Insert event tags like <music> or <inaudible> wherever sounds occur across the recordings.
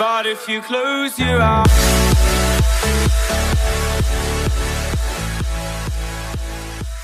But if you close your eyes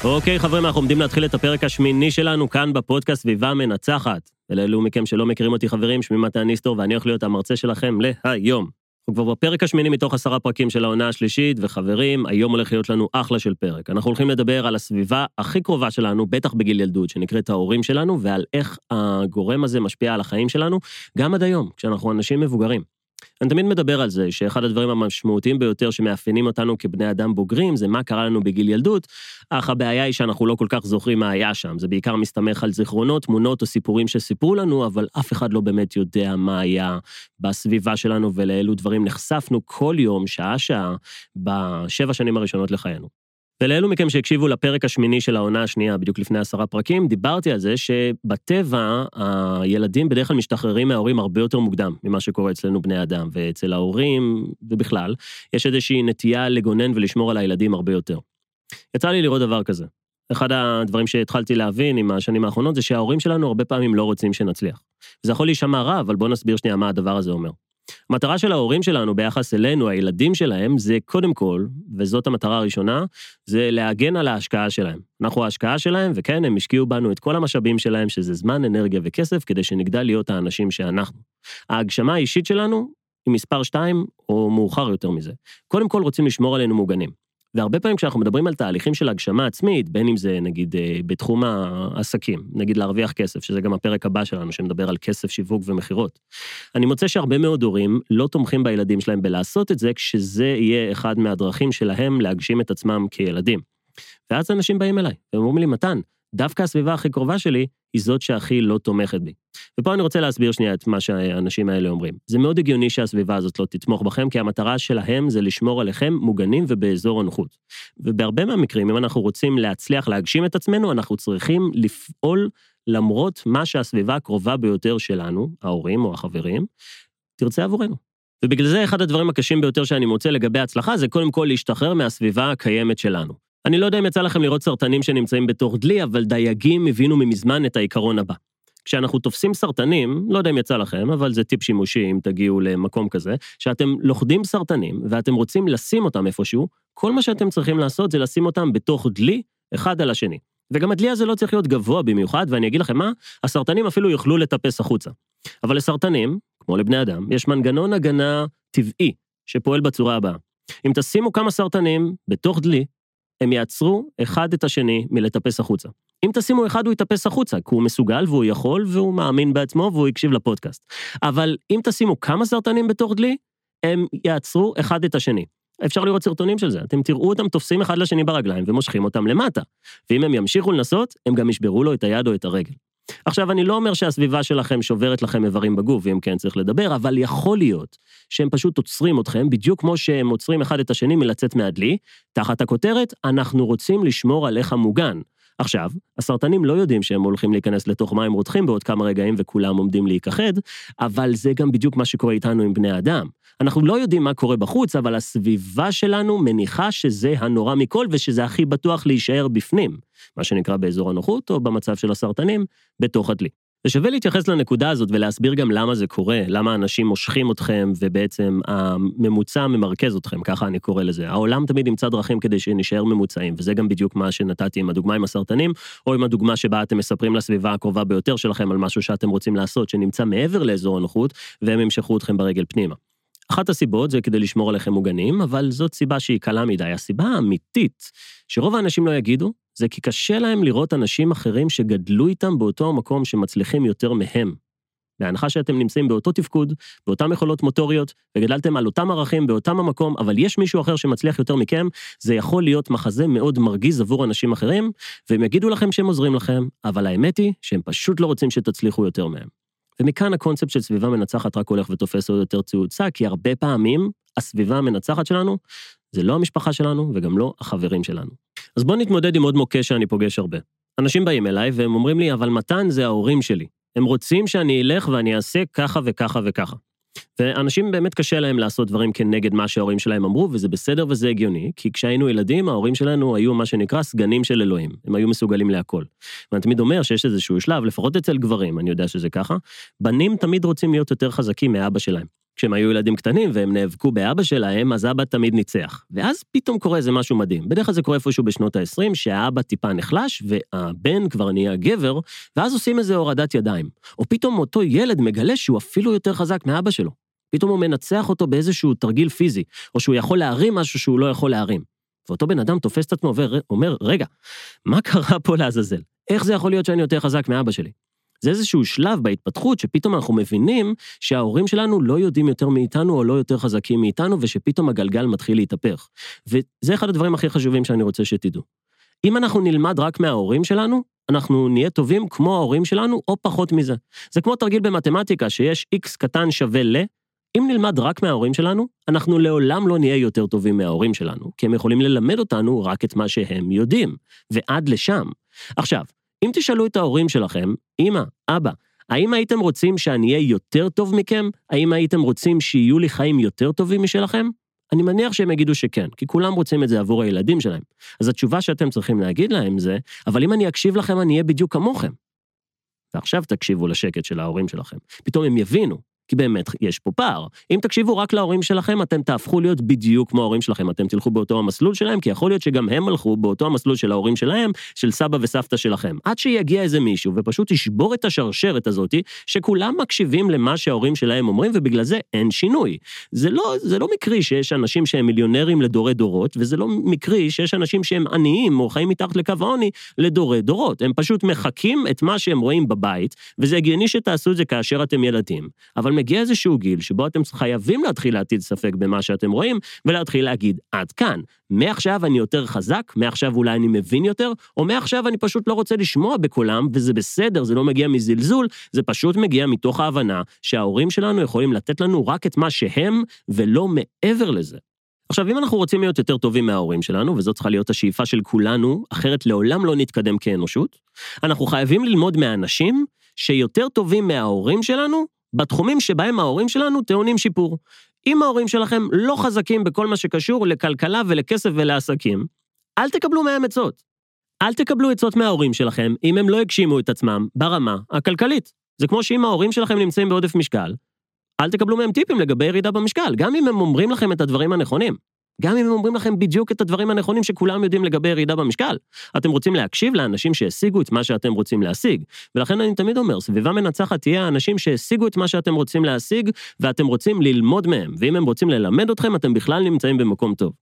אוקיי, חברים, אנחנו עומדים להתחיל את הפרק השמיני שלנו כאן בפודקאסט סביבה מנצחת. ולאלו מכם שלא מכירים אותי, חברים, שמי מתן ניסטור, ואני הולך להיות המרצה שלכם להיום. אנחנו כבר בפרק השמיני מתוך עשרה פרקים של העונה השלישית, וחברים, היום הולך להיות לנו אחלה של פרק. אנחנו הולכים לדבר על הסביבה הכי קרובה שלנו, בטח בגיל ילדות, שנקראת ההורים שלנו, ועל איך הגורם הזה משפיע על החיים שלנו, גם עד היום, כשאנחנו אנשים מבוגרים. אני תמיד מדבר על זה, שאחד הדברים המשמעותיים ביותר שמאפיינים אותנו כבני אדם בוגרים, זה מה קרה לנו בגיל ילדות, אך הבעיה היא שאנחנו לא כל כך זוכרים מה היה שם. זה בעיקר מסתמך על זיכרונות, תמונות או סיפורים שסיפרו לנו, אבל אף אחד לא באמת יודע מה היה בסביבה שלנו ולאילו דברים נחשפנו כל יום, שעה-שעה, בשבע שנים הראשונות לחיינו. ולאלו מכם שהקשיבו לפרק השמיני של העונה השנייה, בדיוק לפני עשרה פרקים, דיברתי על זה שבטבע הילדים בדרך כלל משתחררים מההורים הרבה יותר מוקדם ממה שקורה אצלנו בני אדם, ואצל ההורים, ובכלל, יש איזושהי נטייה לגונן ולשמור על הילדים הרבה יותר. יצא לי לראות דבר כזה. אחד הדברים שהתחלתי להבין עם השנים האחרונות זה שההורים שלנו הרבה פעמים לא רוצים שנצליח. זה יכול להישמע רע, אבל בואו נסביר שנייה מה הדבר הזה אומר. המטרה של ההורים שלנו ביחס אלינו, הילדים שלהם, זה קודם כל, וזאת המטרה הראשונה, זה להגן על ההשקעה שלהם. אנחנו ההשקעה שלהם, וכן, הם השקיעו בנו את כל המשאבים שלהם, שזה זמן, אנרגיה וכסף, כדי שנגדל להיות האנשים שאנחנו. ההגשמה האישית שלנו היא מספר שתיים, או מאוחר יותר מזה. קודם כל רוצים לשמור עלינו מוגנים. והרבה פעמים כשאנחנו מדברים על תהליכים של הגשמה עצמית, בין אם זה נגיד אה, בתחום העסקים, נגיד להרוויח כסף, שזה גם הפרק הבא שלנו, שמדבר על כסף, שיווק ומכירות. אני מוצא שהרבה מאוד הורים לא תומכים בילדים שלהם בלעשות את זה, כשזה יהיה אחד מהדרכים שלהם להגשים את עצמם כילדים. ואז אנשים באים אליי, והם אומרים לי, מתן, דווקא הסביבה הכי קרובה שלי היא זאת שהכי לא תומכת בי. ופה אני רוצה להסביר שנייה את מה שהאנשים האלה אומרים. זה מאוד הגיוני שהסביבה הזאת לא תתמוך בכם, כי המטרה שלהם זה לשמור עליכם מוגנים ובאזור הנוחות. ובהרבה מהמקרים, אם אנחנו רוצים להצליח להגשים את עצמנו, אנחנו צריכים לפעול למרות מה שהסביבה הקרובה ביותר שלנו, ההורים או החברים, תרצה עבורנו. ובגלל זה אחד הדברים הקשים ביותר שאני מוצא לגבי הצלחה, זה קודם כל להשתחרר מהסביבה הקיימת שלנו. אני לא יודע אם יצא לכם לראות סרטנים שנמצאים בתוך דלי, אבל דייגים הבינו ממזמן את העיקרון הבא. כשאנחנו תופסים סרטנים, לא יודע אם יצא לכם, אבל זה טיפ שימושי אם תגיעו למקום כזה, שאתם לוכדים סרטנים ואתם רוצים לשים אותם איפשהו, כל מה שאתם צריכים לעשות זה לשים אותם בתוך דלי, אחד על השני. וגם הדלי הזה לא צריך להיות גבוה במיוחד, ואני אגיד לכם מה, הסרטנים אפילו יוכלו לטפס החוצה. אבל לסרטנים, כמו לבני אדם, יש מנגנון הגנה טבעי שפועל בצורה הבאה. אם תשימו כמה סרטנים בתוך דלי, הם יעצרו אחד את השני מלטפס החוצה. אם תשימו אחד, הוא יטפס החוצה, כי הוא מסוגל והוא יכול והוא מאמין בעצמו והוא הקשיב לפודקאסט. אבל אם תשימו כמה סרטנים בתוך דלי, הם יעצרו אחד את השני. אפשר לראות סרטונים של זה, אתם תראו אותם תופסים אחד לשני ברגליים ומושכים אותם למטה. ואם הם ימשיכו לנסות, הם גם ישברו לו את היד או את הרגל. עכשיו, אני לא אומר שהסביבה שלכם שוברת לכם איברים בגוף, ואם כן צריך לדבר, אבל יכול להיות שהם פשוט עוצרים אתכם, בדיוק כמו שהם עוצרים אחד את השני מלצאת מהדלי, תחת הכותרת, אנחנו רוצים לשמור עליך מוגן. עכשיו, הסרטנים לא יודעים שהם הולכים להיכנס לתוך מים רותחים בעוד כמה רגעים וכולם עומדים להיכחד, אבל זה גם בדיוק מה שקורה איתנו עם בני אדם. אנחנו לא יודעים מה קורה בחוץ, אבל הסביבה שלנו מניחה שזה הנורא מכל ושזה הכי בטוח להישאר בפנים, מה שנקרא באזור הנוחות, או במצב של הסרטנים, בתוך הדלי. ושווה להתייחס לנקודה הזאת ולהסביר גם למה זה קורה, למה אנשים מושכים אתכם ובעצם הממוצע ממרכז אתכם, ככה אני קורא לזה. העולם תמיד ימצא דרכים כדי שנשאר ממוצעים, וזה גם בדיוק מה שנתתי עם הדוגמה עם הסרטנים, או עם הדוגמה שבה אתם מספרים לסביבה הקרובה ביותר שלכם על משהו שאתם רוצים לעשות, שנמצא מעבר לאזור הנוחות, והם ימשכו אתכם ברגל פנימה. אחת הסיבות זה כדי לשמור עליכם מוגנים, אבל זאת סיבה שהיא קלה מדי. הסיבה האמיתית שרוב האנשים לא יגידו, זה כי קשה להם לראות אנשים אחרים שגדלו איתם באותו המקום שמצליחים יותר מהם. בהנחה שאתם נמצאים באותו תפקוד, באותן יכולות מוטוריות, וגדלתם על אותם ערכים באותם המקום, אבל יש מישהו אחר שמצליח יותר מכם, זה יכול להיות מחזה מאוד מרגיז עבור אנשים אחרים, והם יגידו לכם שהם עוזרים לכם, אבל האמת היא שהם פשוט לא רוצים שתצליחו יותר מהם. ומכאן הקונספט של סביבה מנצחת רק הולך ותופס עוד יותר תאוצה, כי הרבה פעמים הסביבה המנצחת שלנו זה לא המשפחה שלנו וגם לא החברים שלנו. אז בואו נתמודד עם עוד מוקש שאני פוגש הרבה. אנשים באים אליי והם אומרים לי, אבל מתן זה ההורים שלי. הם רוצים שאני אלך ואני אעשה ככה וככה וככה. ואנשים באמת קשה להם לעשות דברים כנגד מה שההורים שלהם אמרו, וזה בסדר וזה הגיוני, כי כשהיינו ילדים, ההורים שלנו היו מה שנקרא סגנים של אלוהים. הם היו מסוגלים להכל. ואני תמיד אומר שיש איזשהו שלב, לפחות אצל גברים, אני יודע שזה ככה, בנים תמיד רוצים להיות יותר חזקים מאבא שלהם. כשהם היו ילדים קטנים והם נאבקו באבא שלהם, אז אבא תמיד ניצח. ואז פתאום קורה איזה משהו מדהים. בדרך כלל זה קורה איפשהו בשנות ה-20, שהאבא טיפה נחלש, והבן כבר נהיה גבר, ואז עושים איזה הורדת ידיים. או פתאום אותו ילד מגלה שהוא אפילו יותר חזק מאבא שלו. פתאום הוא מנצח אותו באיזשהו תרגיל פיזי, או שהוא יכול להרים משהו שהוא לא יכול להרים. ואותו בן אדם תופס את עצמו ואומר, רגע, מה קרה פה לעזאזל? איך זה יכול להיות שאני יותר חזק מאבא שלי? זה איזשהו שלב בהתפתחות שפתאום אנחנו מבינים שההורים שלנו לא יודעים יותר מאיתנו או לא יותר חזקים מאיתנו, ושפתאום הגלגל מתחיל להתהפך. וזה אחד הדברים הכי חשובים שאני רוצה שתדעו. אם אנחנו נלמד רק מההורים שלנו, אנחנו נהיה טובים כמו ההורים שלנו, או פחות מזה. זה כמו תרגיל במתמטיקה, שיש x קטן שווה ל, אם נלמד רק מההורים שלנו, אנחנו לעולם לא נהיה יותר טובים מההורים שלנו, כי הם יכולים ללמד אותנו רק את מה שהם יודעים, ועד לשם. עכשיו, אם תשאלו את ההורים שלכם, אמא, אבא, האם הייתם רוצים שאני אהיה יותר טוב מכם? האם הייתם רוצים שיהיו לי חיים יותר טובים משלכם? אני מניח שהם יגידו שכן, כי כולם רוצים את זה עבור הילדים שלהם. אז התשובה שאתם צריכים להגיד להם זה, אבל אם אני אקשיב לכם, אני אהיה בדיוק כמוכם. ועכשיו תקשיבו לשקט של ההורים שלכם. פתאום הם יבינו כי באמת יש פה פער. אם תקשיבו רק להורים שלכם, אתם תהפכו להיות בדיוק כמו ההורים שלכם, אתם תלכו באותו המסלול שלהם, כי יכול להיות שגם הם הלכו באותו המסלול של ההורים שלהם, של סבא וסבתא שלכם. עד שיגיע איזה מישהו ופשוט ישבור את השרשרת הזאתי, שכולם מקשיבים למה שההורים שלהם אומרים, ובגלל זה אין שינוי. זה לא, זה לא מקרי שיש אנשים שהם מיליונרים לדורי דורות, וזה לא מקרי שיש אנשים שהם עניים או חיים מתחת לקו העוני לדורי דורות. הם פשוט מחקים את מה שהם רואים בבית, וזה הגיוני שתעשו את זה כאשר אתם ילדים. אבל מגיע איזשהו גיל שבו אתם חייבים להתחיל להטיל ספק במה שאתם רואים, ולהתחיל להגיד, עד כאן. מעכשיו אני יותר חזק, מעכשיו אולי אני מבין יותר, או מעכשיו אני פשוט לא רוצה לשמוע בקולם, וזה בסדר, זה לא מגיע מזלזול, זה פשוט מגיע מתוך ההבנה שההורים שלנו יכולים לתת לנו רק את מה שהם, ולא מעבר לזה. עכשיו, אם אנחנו רוצים להיות יותר טובים מההורים שלנו, וזאת צריכה להיות השאיפה של כולנו, אחרת לעולם לא נתקדם כאנושות, אנחנו חייבים ללמוד מהאנשים שיותר טובים מההורים שלנו, בתחומים שבהם ההורים שלנו טעונים שיפור. אם ההורים שלכם לא חזקים בכל מה שקשור לכלכלה ולכסף ולעסקים, אל תקבלו מהם עצות. אל תקבלו עצות מההורים שלכם אם הם לא הגשימו את עצמם ברמה הכלכלית. זה כמו שאם ההורים שלכם נמצאים בעודף משקל, אל תקבלו מהם טיפים לגבי ירידה במשקל, גם אם הם אומרים לכם את הדברים הנכונים. גם אם הם אומרים לכם בדיוק את הדברים הנכונים שכולם יודעים לגבי ירידה במשקל. אתם רוצים להקשיב לאנשים שהשיגו את מה שאתם רוצים להשיג. ולכן אני תמיד אומר, סביבה מנצחת תהיה האנשים שהשיגו את מה שאתם רוצים להשיג, ואתם רוצים ללמוד מהם. ואם הם רוצים ללמד אתכם, אתם בכלל נמצאים במקום טוב.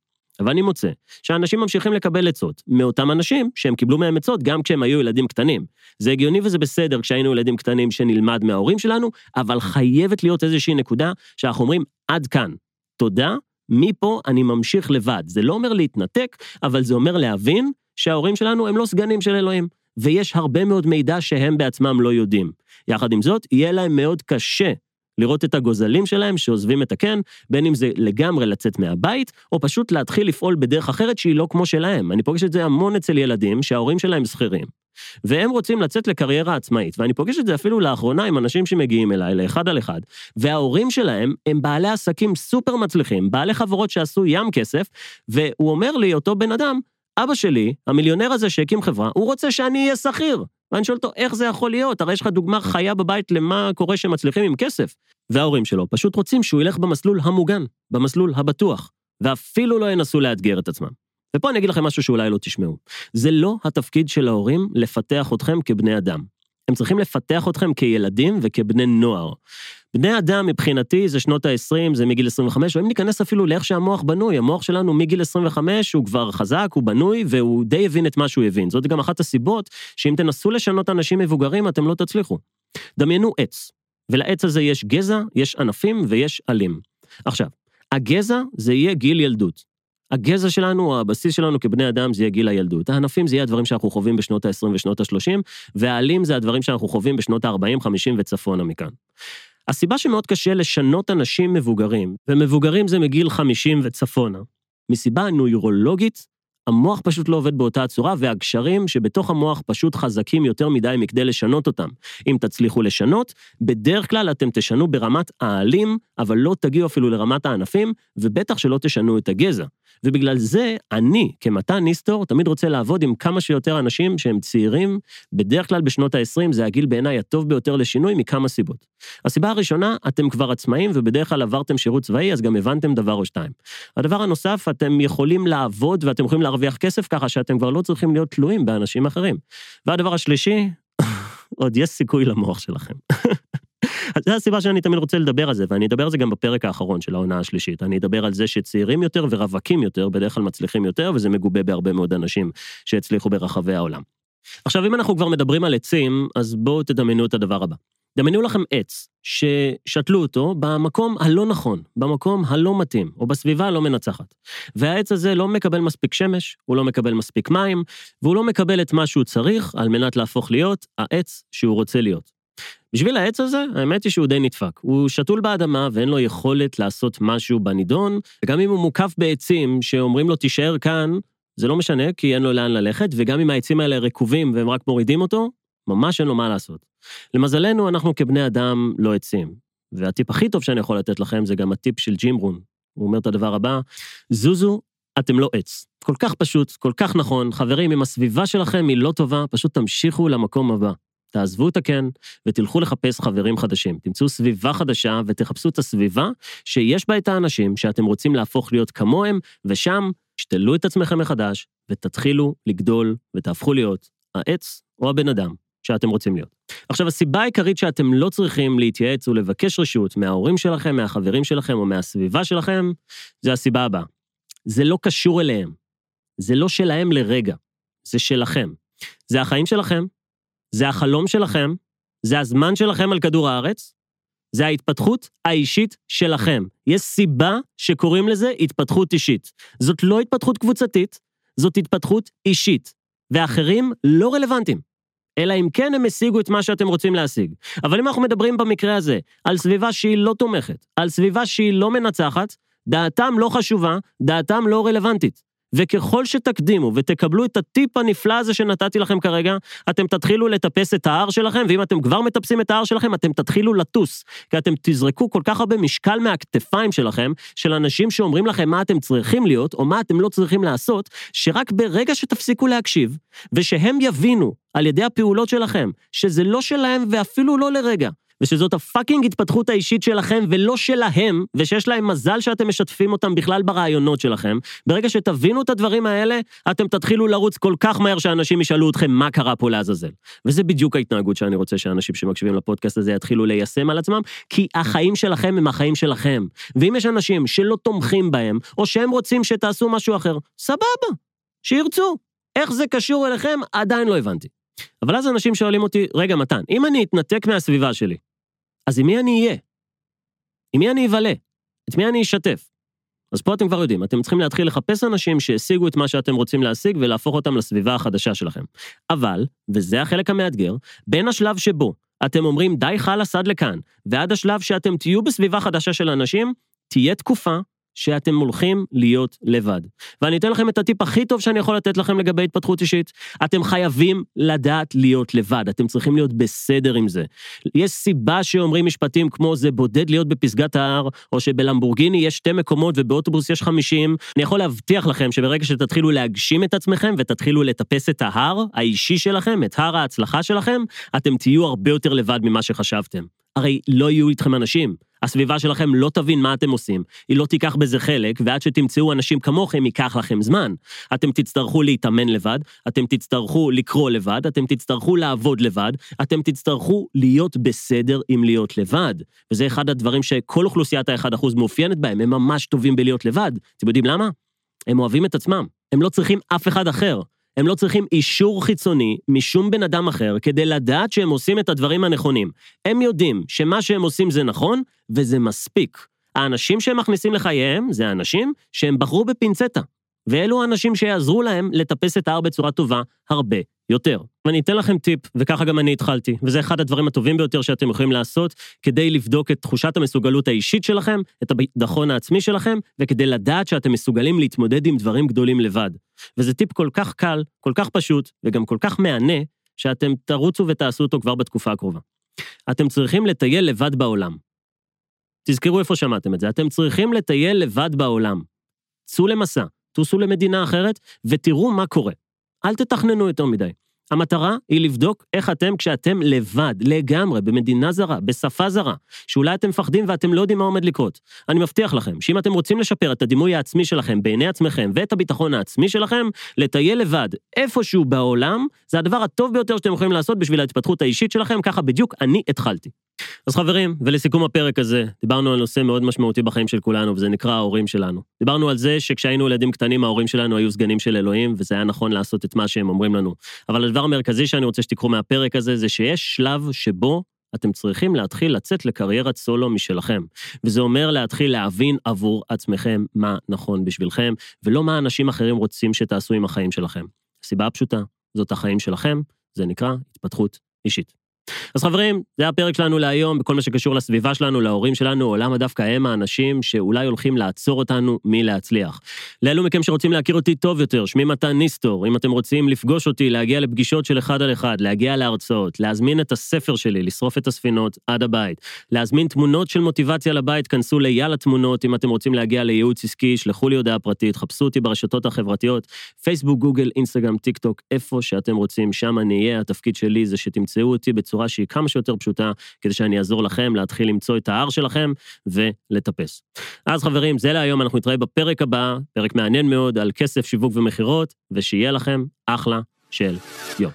אבל אני מוצא שאנשים ממשיכים לקבל עצות מאותם אנשים שהם קיבלו מהם עצות גם כשהם היו ילדים קטנים. זה הגיוני וזה בסדר כשהיינו ילדים קטנים שנלמד מההורים שלנו, אבל חייבת להיות איזושהי נקודה שאנחנו אומרים, עד כאן. תודה, מפה אני ממשיך לבד. זה לא אומר להתנתק, אבל זה אומר להבין שההורים שלנו הם לא סגנים של אלוהים, ויש הרבה מאוד מידע שהם בעצמם לא יודעים. יחד עם זאת, יהיה להם מאוד קשה לראות את הגוזלים שלהם שעוזבים את הקן, בין אם זה לגמרי לצאת מהבית, או פשוט להתחיל לפעול בדרך אחרת שהיא לא כמו שלהם. אני פוגש את זה המון אצל ילדים שההורים שלהם שכירים. והם רוצים לצאת לקריירה עצמאית, ואני פוגש את זה אפילו לאחרונה עם אנשים שמגיעים אליי, לאחד על אחד, וההורים שלהם הם בעלי עסקים סופר מצליחים, בעלי חברות שעשו ים כסף, והוא אומר לי, אותו בן אדם, אבא שלי, המיליונר הזה שהקים חברה, הוא רוצה שאני אהיה שכיר. ואני שואל אותו, איך זה יכול להיות? הרי יש לך דוגמה חיה בבית למה קורה שמצליחים עם כסף. וההורים שלו פשוט רוצים שהוא ילך במסלול המוגן, במסלול הבטוח, ואפילו לא ינסו לאתגר את עצמם. ופה אני אגיד לכם משהו שאולי לא תשמעו. זה לא התפקיד של ההורים לפתח אתכם כבני אדם. הם צריכים לפתח אתכם כילדים וכבני נוער. בני אדם מבחינתי זה שנות ה-20, זה מגיל 25, או אם ניכנס אפילו לאיך שהמוח בנוי, המוח שלנו מגיל 25 הוא כבר חזק, הוא בנוי, והוא די הבין את מה שהוא הבין. זאת גם אחת הסיבות שאם תנסו לשנות אנשים מבוגרים, אתם לא תצליחו. דמיינו עץ, ולעץ הזה יש גזע, יש ענפים ויש עלים. עכשיו, הגזע זה יהיה גיל ילדות. הגזע שלנו, הבסיס שלנו כבני אדם, זה יהיה גיל הילדות. הענפים זה יהיה הדברים שאנחנו חווים בשנות ה-20 ושנות ה-30, והעלים זה הדברים שאנחנו חווים בשנות ה-40, 50 וצפונה מכאן. הסיבה שמאוד קשה לשנות אנשים מבוגרים, ומבוגרים זה מגיל 50 וצפונה, מסיבה נוירולוגית, המוח פשוט לא עובד באותה הצורה, והגשרים שבתוך המוח פשוט חזקים יותר מדי מכדי לשנות אותם. אם תצליחו לשנות, בדרך כלל אתם תשנו ברמת העלים, אבל לא תגיעו אפילו לרמת הענפים, ובטח שלא תשנו את הגזע. ובגלל זה, אני, כמתן ניסטור, תמיד רוצה לעבוד עם כמה שיותר אנשים שהם צעירים, בדרך כלל בשנות ה-20 זה הגיל בעיניי הטוב ביותר לשינוי מכמה סיבות. הסיבה הראשונה, אתם כבר עצמאים ובדרך כלל עברתם שירות צבאי, אז גם הבנתם דבר או שתיים. הדבר הנוסף, אתם יכולים לעבוד ואתם יכולים להרוויח כסף ככה שאתם כבר לא צריכים להיות תלויים באנשים אחרים. והדבר השלישי, <laughs> עוד יש סיכוי למוח שלכם. <laughs> זו הסיבה שאני תמיד רוצה לדבר על זה, ואני אדבר על זה גם בפרק האחרון של העונה השלישית. אני אדבר על זה שצעירים יותר ורווקים יותר בדרך כלל מצליחים יותר, וזה מגובה בהרבה מאוד אנשים שהצליחו ברחבי העולם. עכשיו, אם אנחנו כבר מדברים על עצים, אז בואו תדמיינו את הדבר הבא. דמיינו לכם עץ ששתלו אותו במקום הלא נכון, במקום הלא מתאים, או בסביבה הלא מנצחת. והעץ הזה לא מקבל מספיק שמש, הוא לא מקבל מספיק מים, והוא לא מקבל את מה שהוא צריך על מנת להפוך להיות העץ שהוא רוצה להיות. בשביל העץ הזה, האמת היא שהוא די נדפק. הוא שתול באדמה ואין לו יכולת לעשות משהו בנידון, וגם אם הוא מוקף בעצים שאומרים לו תישאר כאן, זה לא משנה, כי אין לו לאן ללכת, וגם אם העצים האלה רקובים והם רק מורידים אותו, ממש אין לו מה לעשות. למזלנו, אנחנו כבני אדם לא עצים. והטיפ הכי טוב שאני יכול לתת לכם זה גם הטיפ של ג'ים רון. הוא אומר את הדבר הבא, זוזו, אתם לא עץ. כל כך פשוט, כל כך נכון, חברים, אם הסביבה שלכם היא לא טובה, פשוט תמשיכו למקום הבא. תעזבו את הקן ותלכו לחפש חברים חדשים. תמצאו סביבה חדשה ותחפשו את הסביבה שיש בה את האנשים שאתם רוצים להפוך להיות כמוהם, ושם תשתלו את עצמכם מחדש ותתחילו לגדול ותהפכו להיות העץ או הבן אדם שאתם רוצים להיות. עכשיו, הסיבה העיקרית שאתם לא צריכים להתייעץ ולבקש רשות מההורים שלכם, מהחברים שלכם או מהסביבה שלכם, זה הסיבה הבאה. זה לא קשור אליהם. זה לא שלהם לרגע, זה שלכם. זה החיים שלכם, זה החלום שלכם, זה הזמן שלכם על כדור הארץ, זה ההתפתחות האישית שלכם. יש סיבה שקוראים לזה התפתחות אישית. זאת לא התפתחות קבוצתית, זאת התפתחות אישית. ואחרים לא רלוונטיים. אלא אם כן הם השיגו את מה שאתם רוצים להשיג. אבל אם אנחנו מדברים במקרה הזה על סביבה שהיא לא תומכת, על סביבה שהיא לא מנצחת, דעתם לא חשובה, דעתם לא רלוונטית. וככל שתקדימו ותקבלו את הטיפ הנפלא הזה שנתתי לכם כרגע, אתם תתחילו לטפס את ההר שלכם, ואם אתם כבר מטפסים את ההר שלכם, אתם תתחילו לטוס. כי אתם תזרקו כל כך הרבה משקל מהכתפיים שלכם, של אנשים שאומרים לכם מה אתם צריכים להיות, או מה אתם לא צריכים לעשות, שרק ברגע שתפסיקו להקשיב, ושהם יבינו על ידי הפעולות שלכם, שזה לא שלהם ואפילו לא לרגע, ושזאת הפאקינג התפתחות האישית שלכם ולא שלהם, ושיש להם מזל שאתם משתפים אותם בכלל ברעיונות שלכם, ברגע שתבינו את הדברים האלה, אתם תתחילו לרוץ כל כך מהר שאנשים ישאלו אתכם מה קרה פה לעזאזל. וזה בדיוק ההתנהגות שאני רוצה שאנשים שמקשיבים לפודקאסט הזה יתחילו ליישם על עצמם, כי החיים שלכם הם החיים שלכם. ואם יש אנשים שלא תומכים בהם, או שהם רוצים שתעשו משהו אחר, סבבה, שירצו. איך זה קשור אליכם, עדיין לא הבנתי. אבל אז אנשים שואלים אותי, רגע, מתן, אם אני אתנתק מהסביבה שלי, אז עם מי אני אהיה? עם מי אני אבלה? את מי אני אשתף? אז פה אתם כבר יודעים, אתם צריכים להתחיל לחפש אנשים שהשיגו את מה שאתם רוצים להשיג ולהפוך אותם לסביבה החדשה שלכם. אבל, וזה החלק המאתגר, בין השלב שבו אתם אומרים די חלאס עד לכאן, ועד השלב שאתם תהיו בסביבה חדשה של אנשים, תהיה תקופה שאתם הולכים להיות לבד. ואני אתן לכם את הטיפ הכי טוב שאני יכול לתת לכם לגבי התפתחות אישית. אתם חייבים לדעת להיות לבד, אתם צריכים להיות בסדר עם זה. יש סיבה שאומרים משפטים כמו זה בודד להיות בפסגת ההר, או שבלמבורגיני יש שתי מקומות ובאוטובוס יש חמישים. אני יכול להבטיח לכם שברגע שתתחילו להגשים את עצמכם ותתחילו לטפס את ההר האישי שלכם, את הר ההצלחה שלכם, אתם תהיו הרבה יותר לבד ממה שחשבתם. הרי לא יהיו איתכם אנשים. הסביבה שלכם לא תבין מה אתם עושים, היא לא תיקח בזה חלק, ועד שתמצאו אנשים כמוכם ייקח לכם זמן. אתם תצטרכו להתאמן לבד, אתם תצטרכו לקרוא לבד, אתם תצטרכו לעבוד לבד, אתם תצטרכו להיות בסדר עם להיות לבד. וזה אחד הדברים שכל אוכלוסיית ה-1% מאופיינת בהם, הם ממש טובים בלהיות לבד. אתם יודעים למה? הם אוהבים את עצמם, הם לא צריכים אף אחד אחר. הם לא צריכים אישור חיצוני משום בן אדם אחר כדי לדעת שהם עושים את הדברים הנכונים. הם יודעים שמה שהם עושים זה נכון, וזה מספיק. האנשים שהם מכניסים לחייהם זה האנשים שהם בחרו בפינצטה. ואלו האנשים שיעזרו להם לטפס את ההר בצורה טובה הרבה יותר. ואני אתן לכם טיפ, וככה גם אני התחלתי, וזה אחד הדברים הטובים ביותר שאתם יכולים לעשות כדי לבדוק את תחושת המסוגלות האישית שלכם, את הביטחון העצמי שלכם, וכדי לדעת שאתם מסוגלים להתמודד עם דברים גדולים לבד. וזה טיפ כל כך קל, כל כך פשוט, וגם כל כך מהנה, שאתם תרוצו ותעשו אותו כבר בתקופה הקרובה. אתם צריכים לטייל לבד בעולם. תזכרו איפה שמעתם את זה, אתם צריכים לטייל לבד בעולם. צאו למסע, טוסו למדינה אחרת, ותראו מה קורה. אל תתכננו יותר מדי. המטרה היא לבדוק איך אתם כשאתם לבד, לגמרי, במדינה זרה, בשפה זרה, שאולי אתם מפחדים ואתם לא יודעים מה עומד לקרות. אני מבטיח לכם שאם אתם רוצים לשפר את הדימוי העצמי שלכם בעיני עצמכם ואת הביטחון העצמי שלכם, לטייל לבד איפשהו בעולם, זה הדבר הטוב ביותר שאתם יכולים לעשות בשביל ההתפתחות האישית שלכם, ככה בדיוק אני התחלתי. אז חברים, ולסיכום הפרק הזה, דיברנו על נושא מאוד משמעותי בחיים של כולנו, וזה נקרא ההורים שלנו. דיברנו על זה שכשהיינו ילדים קטנים, ההורים שלנו היו סגנים של אלוהים, וזה היה נכון לעשות את מה שהם אומרים לנו. אבל הדבר המרכזי שאני רוצה שתיקחו מהפרק הזה, זה שיש שלב שבו אתם צריכים להתחיל לצאת לקריירת סולו משלכם. וזה אומר להתחיל להבין עבור עצמכם מה נכון בשבילכם, ולא מה אנשים אחרים רוצים שתעשו עם החיים שלכם. הסיבה הפשוטה, זאת החיים שלכם, זה נקרא התפתחות אישית. אז חברים, זה הפרק שלנו להיום, בכל מה שקשור לסביבה שלנו, להורים שלנו, או למה דווקא הם האנשים שאולי הולכים לעצור אותנו מלהצליח. לאלו מכם שרוצים להכיר אותי טוב יותר, שמי מתן ניסטור, אם אתם רוצים לפגוש אותי, להגיע לפגישות של אחד על אחד, להגיע להרצאות, להזמין את הספר שלי, לשרוף את הספינות עד הבית, להזמין תמונות של מוטיבציה לבית, כנסו ליל התמונות, אם אתם רוצים להגיע לייעוץ עסקי, שלחו לי הודעה פרטית, חפשו אותי ברשתות החברתיות, פייסבוק, גוגל, אינסטגרם, טיק טוק, איפה שאתם רוצים, שם אני אהיה, התפקיד שלי זה שתמצאו אותי בצורה שהיא כמה שיותר פשוטה, כדי שאני אעזור לכם להתחיל למצוא את ההר שלכם ולטפס. אז חברים, זה להיום, אנחנו נתראה בפרק הבא, פרק מעניין מאוד על כסף, שיווק ומכירות, ושיהיה לכם אחלה של יום.